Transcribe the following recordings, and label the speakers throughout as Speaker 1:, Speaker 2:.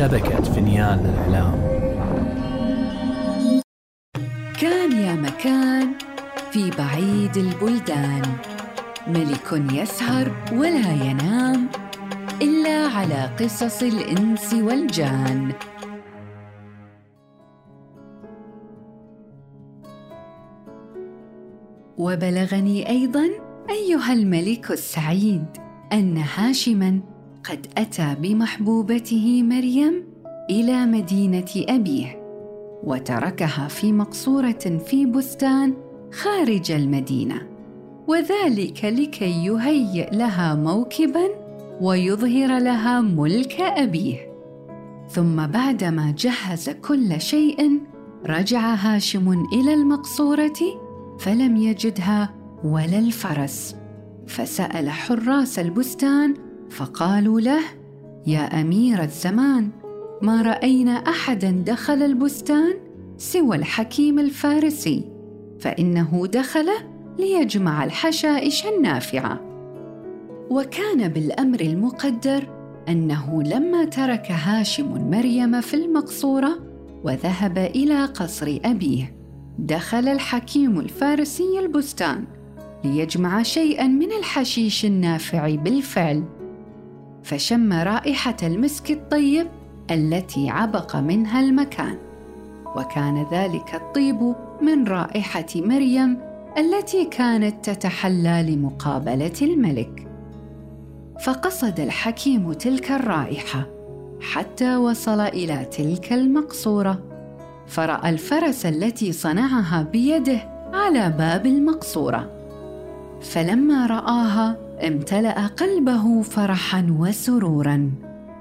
Speaker 1: شبكة فينيان للإعلام
Speaker 2: كان يا مكان في بعيد البلدان. ملك يسهر ولا ينام إلا على قصص الإنس والجان. وبلغني أيضاً أيها الملك السعيد أن هاشماً قد أتى بمحبوبته مريم إلى مدينة أبيه وتركها في مقصورة في بستان خارج المدينة. وذلك لكي يهيئ لها موكبا ويظهر لها ملك أبيه. ثم بعدما جهز كل شيء رجع هاشم إلى المقصورة فلم يجدها ولا الفرس. فسأل حراس البستان فقالوا له يا أمير الزمان ما رأينا احدا دخل البستان سوى الحكيم الفارسي فإنه دخل ليجمع الحشائش النافعة. وكان بالأمر المقدر أنه لما ترك هاشم مريم في المقصورة وذهب إلى قصر أبيه دخل الحكيم الفارسي البستان ليجمع شيئا من الحشيش النافع بالفعل. فشم رائحة المسك الطيب التي عبق منها المكان. وكان ذلك الطيب من رائحة مريم التي كانت تتحلى لمقابلة الملك. فقصد الحكيم تلك الرائحة حتى وصل إلى تلك المقصورة فرأى الفرس التي صنعها بيده على باب المقصورة. فلما رآها امتلأ قلبه فرحا وسرورا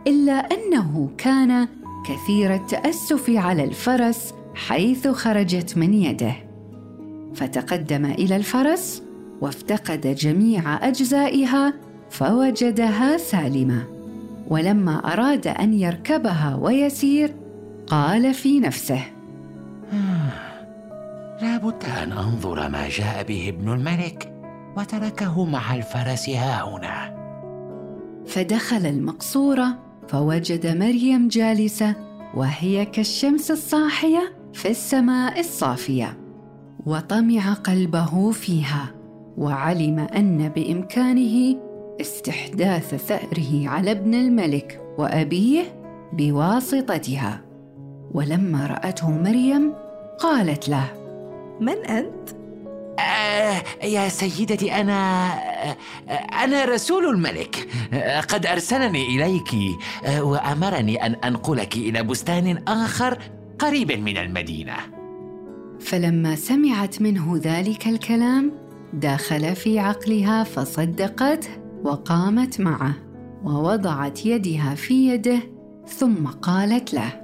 Speaker 2: إلا أنه كان كثير التأسف على الفرس حيث خرجت من يده. فتقدم إلى الفرس وافتقد جميع أجزائها فوجدها سالمة. ولما أراد أن يركبها ويسير قال في نفسه
Speaker 3: لا بد أن أنظر ما جاء به ابن الملك. وتركه مع الفرس ها هنا
Speaker 2: فدخل المقصورة فوجد مريم جالسة وهي كالشمس الصاحية في السماء الصافية وطمع قلبه فيها وعلم أن بإمكانه استحداث ثأره على ابن الملك وأبيه بواسطتها. ولما رأته مريم قالت له
Speaker 4: من أنت؟
Speaker 3: آه يا سيدتي أنا آه أنا رسول الملك. قد أرسلني إليك آه وأمرني أن أنقلك إلى بستان آخر قريب من المدينة.
Speaker 2: فلما سمعت منه ذلك الكلام دخل في عقلها فصدقته وقامت معه ووضعت يدها في يده ثم قالت له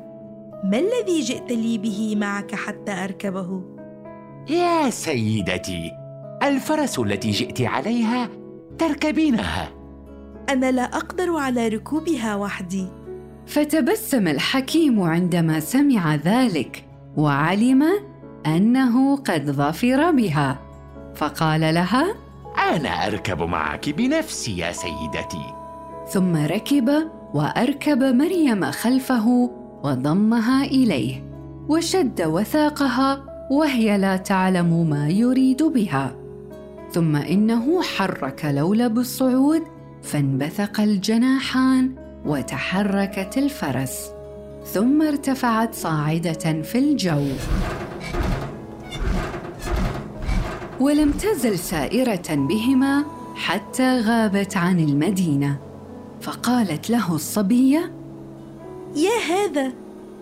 Speaker 4: ما الذي جئت لي به معك حتى أركبه؟
Speaker 3: يا سيدتي الفرس التي جئت عليها تركبينها.
Speaker 4: أنا لا أقدر على ركوبها وحدي.
Speaker 2: فتبسم الحكيم عندما سمع ذلك وعلم أنه قد ظفر بها. فقال لها
Speaker 3: أنا أركب معك بنفسي يا سيدتي.
Speaker 2: ثم ركب وأركب مريم خلفه وضمها إليه وشد وثاقها وهي لا تعلم ما يريد بها. ثم إنه حرك لولب الصعود فانبثق الجناحان وتحركت الفرس. ثم ارتفعت صاعدة في الجو. ولم تزل سائرة بهما حتى غابت عن المدينة. فقالت له الصبية
Speaker 4: يا هذا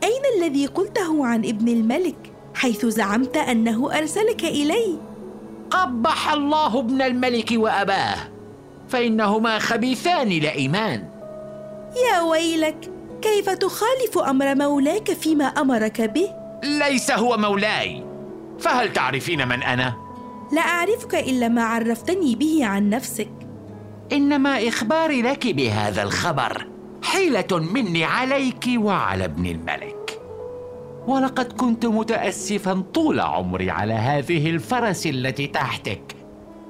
Speaker 4: أين الذي قلته عن ابن الملك؟ حيث زعمت أنه أرسلك إلي.
Speaker 3: قبح الله ابن الملك وأباه فإنهما خبيثان لإيمان.
Speaker 4: يا ويلك كيف تخالف أمر مولاك فيما أمرك به؟
Speaker 3: ليس هو مولاي. فهل تعرفين من أنا؟
Speaker 4: لا أعرفك إلا ما عرفتني به عن نفسك.
Speaker 3: إنما إخباري لك بهذا الخبر حيلة مني عليك وعلى ابن الملك. ولقد كنت متاسفا طول عمري على هذه الفرس التي تحتك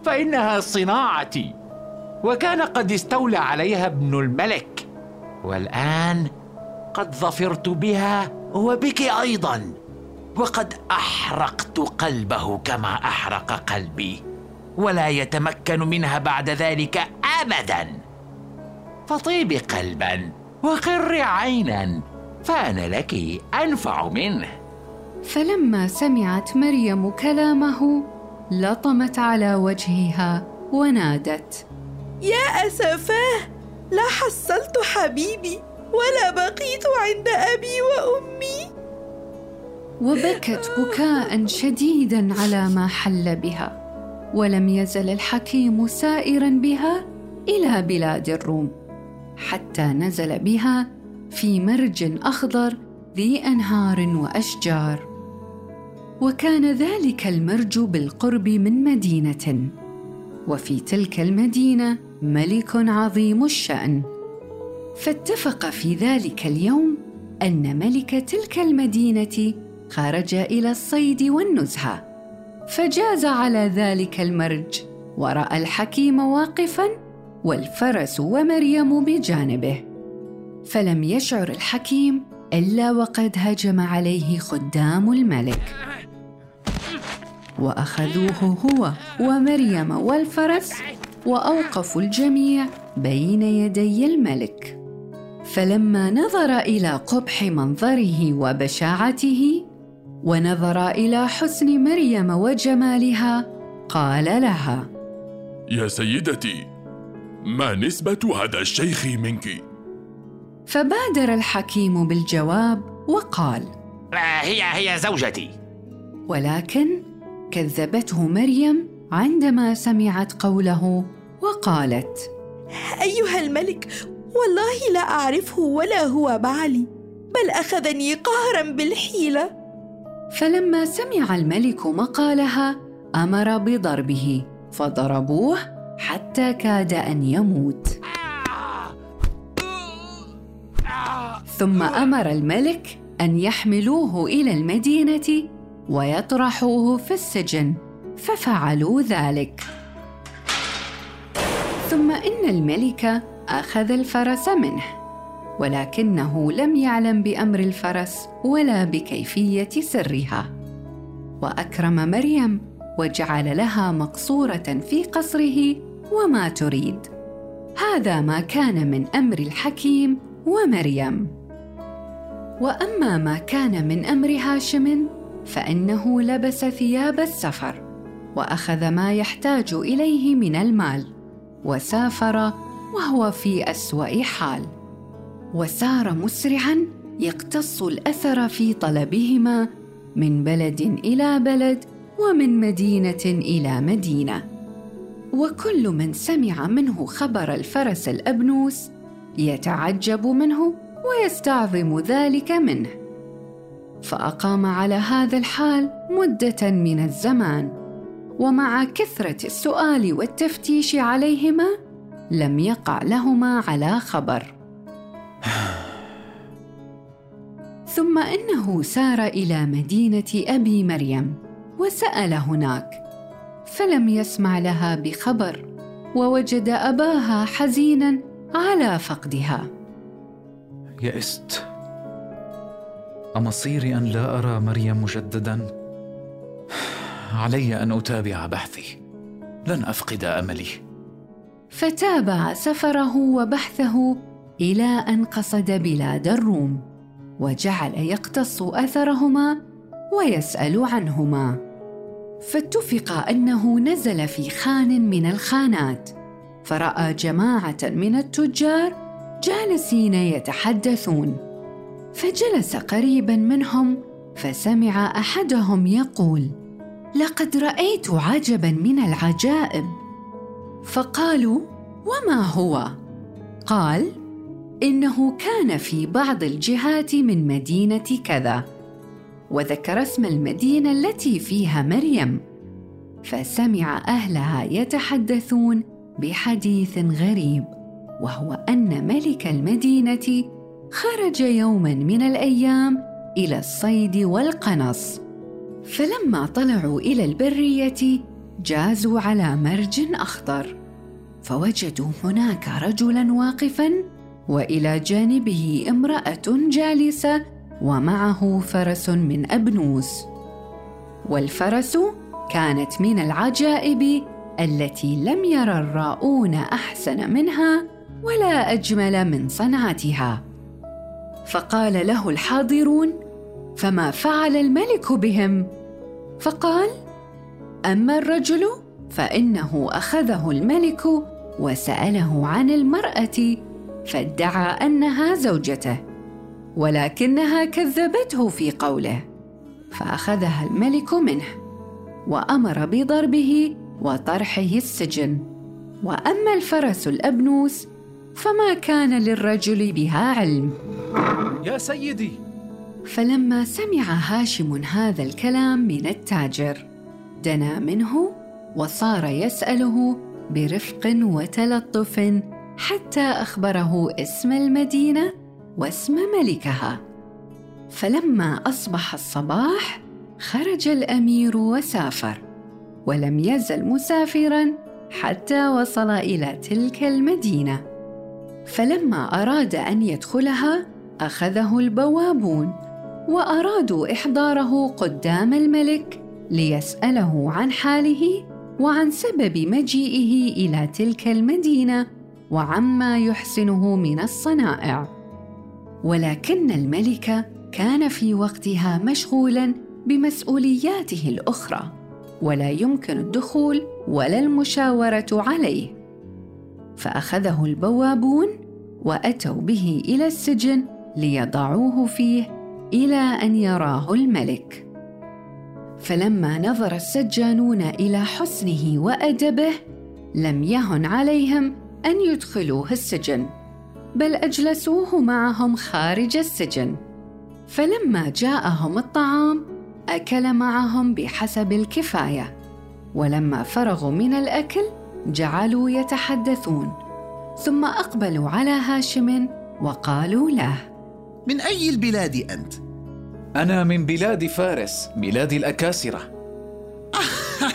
Speaker 3: فإنها صناعتي وكان قد استولى عليها ابن الملك والآن قد ظفرت بها وبك أيضا وقد أحرقت قلبه كما أحرق قلبي ولا يتمكن منها بعد ذلك ابدا. فطيبي قلبا وقر عينا فأنا لك أنفع منه.
Speaker 2: فلما سمعت مريم كلامه لطمت على وجهها ونادت.
Speaker 4: يا أسفاه لا حصلت حبيبي ولا بقيت عند أبي وأمي.
Speaker 2: وبكت بكاء شديدا على ما حل بها ولم يزل الحكيم سائرا بها إلى بلاد الروم حتى نزل بها في مرج أخضر ذي أنهار وأشجار. وكان ذلك المرج بالقرب من مدينة. وفي تلك المدينة ملك عظيم الشأن. فاتفق في ذلك اليوم أن ملك تلك المدينة خرج إلى الصيد والنزهة. فجاز على ذلك المرج ورأى الحكيم واقفا والفرس ومريم بجانبه. فلم يشعر الحكيم إلا وقد هجم عليه خدام الملك. وأخذوه هو ومريم والفرس واوقفوا الجميع بين يدي الملك. فلما نظر إلى قبح منظره وبشاعته ونظر إلى حسن مريم وجمالها قال لها
Speaker 5: يا سيدتي ما نسبة هذا الشيخ منك؟
Speaker 2: فبادر الحكيم بالجواب وقال
Speaker 3: هي هي زوجتي.
Speaker 2: ولكن كذبته مريم عندما سمعت قوله وقالت
Speaker 4: أيها الملك والله لا أعرفه ولا هو بعلي بل أخذني قهرا بالحيلة.
Speaker 2: فلما سمع الملك مقالها أمر بضربه فضربوه حتى كاد أن يموت. ثم أمر الملك أن يحملوه إلى المدينة ويطرحوه في السجن ففعلوا ذلك. ثم إن الملك أخذ الفرس منه ولكنه لم يعلم بأمر الفرس ولا بكيفية سرها. وأكرم مريم وجعل لها مقصورة في قصره وما تريد. هذا ما كان من أمر الحكيم ومريم. وأما ما كان من أمر هاشم فإنه لبس ثياب السفر وأخذ ما يحتاج إليه من المال وسافر وهو في أسوأ حال وسار مسرعا يقتص الأثر في طلبهما من بلد إلى بلد ومن مدينة إلى مدينة. وكل من سمع منه خبر الفرس الأبنوس يتعجب منه ويستعظم ذلك منه. فأقام على هذا الحال مدة من الزمان ومع كثرة السؤال والتفتيش عليهما لم يقع لهما على خبر. ثم إنه سار إلى مدينة أبي مريم وسأل هناك فلم يسمع لها بخبر ووجد أباها حزينا على فقدها.
Speaker 1: يئست أمصيري أن لا أرى مريم مجددا؟ علي أن أتابع بحثي. لن أفقد أملي.
Speaker 2: فتابع سفره وبحثه إلى أن قصد بلاد الروم وجعل يقتص أثرهما ويسأل عنهما. فاتفق أنه نزل في خان من الخانات فرأى جماعة من التجار جالسين يتحدثون. فجلس قريبا منهم فسمع أحدهم يقول لقد رأيت عجبا من العجائب. فقالوا وما هو؟ قال إنه كان في بعض الجهات من مدينة كذا وذكر اسم المدينة التي فيها مريم. فسمع أهلها يتحدثون بحديث غريب. وهو أن ملك المدينة خرج يوما من الأيام إلى الصيد والقنص. فلما طلعوا إلى البرية جازوا على مرج أخضر. فوجدوا هناك رجلا واقفا وإلى جانبه امرأة جالسة ومعه فرس من أبنوس. والفرس كانت من العجائب التي لم يرى الراؤون أحسن منها ولا أجمل من صنعتها. فقال له الحاضرون فما فعل الملك بهم؟ فقال أما الرجل فإنه أخذه الملك وسأله عن المرأة فادعى أنها زوجته ولكنها كذبته في قوله فأخذها الملك منه وأمر بضربه وطرحه السجن. وأما الفرس الأبنوس فما كان للرجل بها علم.
Speaker 1: يا سيدي.
Speaker 2: فلما سمع هاشم هذا الكلام من التاجر دنا منه وصار يسأله برفق وتلطف حتى أخبره اسم المدينة واسم ملكها. فلما أصبح الصباح خرج الأمير وسافر ولم يزل مسافرا حتى وصل إلى تلك المدينة. فلما أراد أن يدخلها أخذه البوابون وأرادوا إحضاره قدام الملك ليسأله عن حاله وعن سبب مجيئه إلى تلك المدينة وعما يحسنه من الصنائع. ولكن الملك كان في وقتها مشغولا بمسؤولياته الأخرى ولا يمكن الدخول ولا المشاورة عليه. فأخذه البوابون وأتوا به إلى السجن ليضعوه فيه إلى أن يراه الملك. فلما نظر السجانون إلى حسنه وأدبه لم يهن عليهم أن يدخلوه السجن بل أجلسوه معهم خارج السجن. فلما جاءهم الطعام أكل معهم بحسب الكفاية ولما فرغوا من الأكل جعلوا يتحدثون ثم أقبلوا على هاشم وقالوا له
Speaker 6: من أي البلاد أنت؟
Speaker 1: أنا من بلاد فارس بلاد الأكاسرة.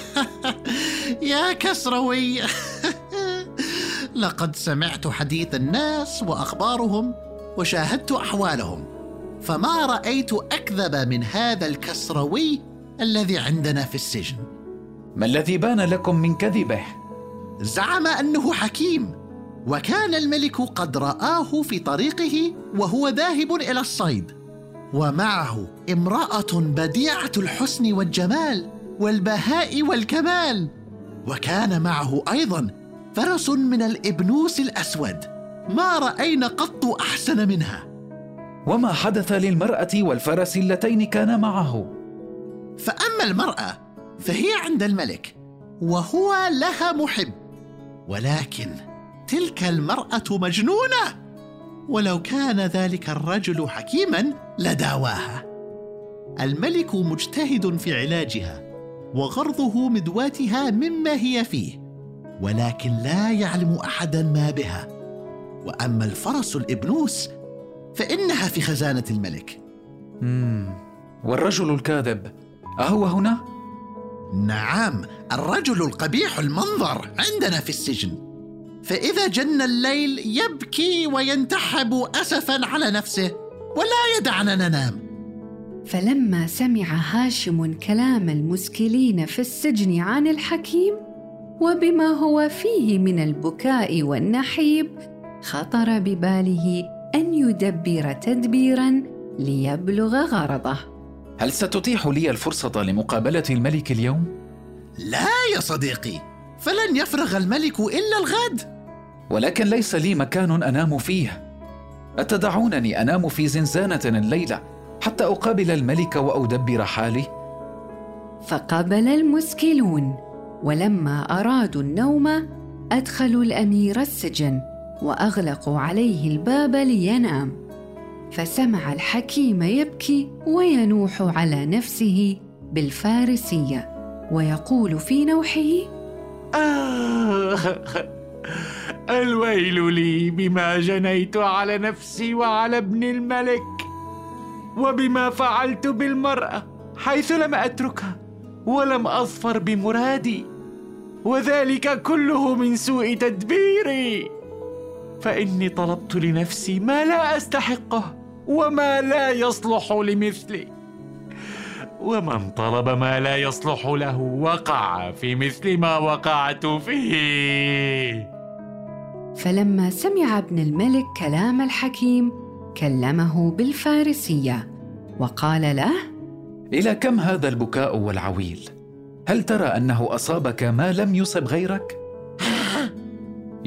Speaker 6: يا كسروي. لقد سمعت حديث الناس وأخبارهم وشاهدت أحوالهم فما رأيت أكذب من هذا الكسروي الذي عندنا في السجن.
Speaker 1: ما الذي بان لكم من كذبه؟
Speaker 6: زعم أنه حكيم وكان الملك قد رآه في طريقه وهو ذاهب إلى الصيد. ومعه امرأة بديعة الحسن والجمال والبهاء والكمال. وكان معه أيضا فرس من الإبنوس الأسود. ما رأينا قط أحسن منها.
Speaker 1: وما حدث للمرأة والفرس اللتين كانا معه.
Speaker 6: فأما المرأة فهي عند الملك وهو لها محب. ولكن تلك المرأة مجنونة. ولو كان ذلك الرجل حكيما لداواها. الملك مجتهد في علاجها وغرضه مدواتها مما هي فيه ولكن لا يعلم احدا ما بها. وأما الفرس الابنوس فإنها في خزانة الملك.
Speaker 1: مم. والرجل الكاذب أهو هنا؟
Speaker 6: نعم الرجل القبيح المنظر عندنا في السجن. فإذا جن الليل يبكي وينتحب اسفا على نفسه ولا يدعنا ننام.
Speaker 2: فلما سمع هاشم كلام المسكلين في السجن عن الحكيم وبما هو فيه من البكاء والنحيب خطر بباله أن يدبر تدبيرا ليبلغ غرضه.
Speaker 1: هل ستتيح لي الفرصة لمقابلة الملك اليوم؟
Speaker 6: لا يا صديقي فلن يفرغ الملك إلا الغد.
Speaker 1: ولكن ليس لي مكان أنام فيه. أتدعونني أنام في زنزانة الليلة حتى أقابل الملك وأدبر حالي؟
Speaker 2: فقبل المسكلون ولما أرادوا النوم أدخلوا الأمير السجن وأغلقوا عليه الباب لينام. فسمع الحكيم يبكي وينوح على نفسه بالفارسية ويقول في نوحه
Speaker 3: آه الويل لي بما جنيت على نفسي وعلى ابن الملك وبما فعلت بالمرأة حيث لم أتركها ولم أظفر بمرادي وذلك كله من سوء تدبيري.
Speaker 7: فإني طلبت لنفسي ما لا أستحقه وما لا يصلح لمثلي. ومن طلب ما لا يصلح له وقع في مثل ما وقعت فيه.
Speaker 2: فلما سمع ابن الملك كلام الحكيم كلمه بالفارسية وقال له
Speaker 1: إلى كم هذا البكاء والعويل؟ هل ترى أنه أصابك ما لم يصب غيرك؟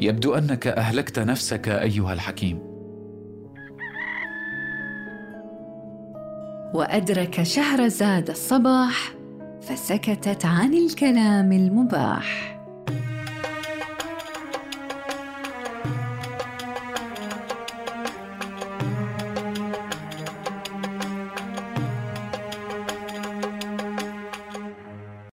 Speaker 1: يبدو أنك أهلكت نفسك أيها الحكيم.
Speaker 2: وأدرك شهرزاد الصباح فسكتت عن الكلام المباح.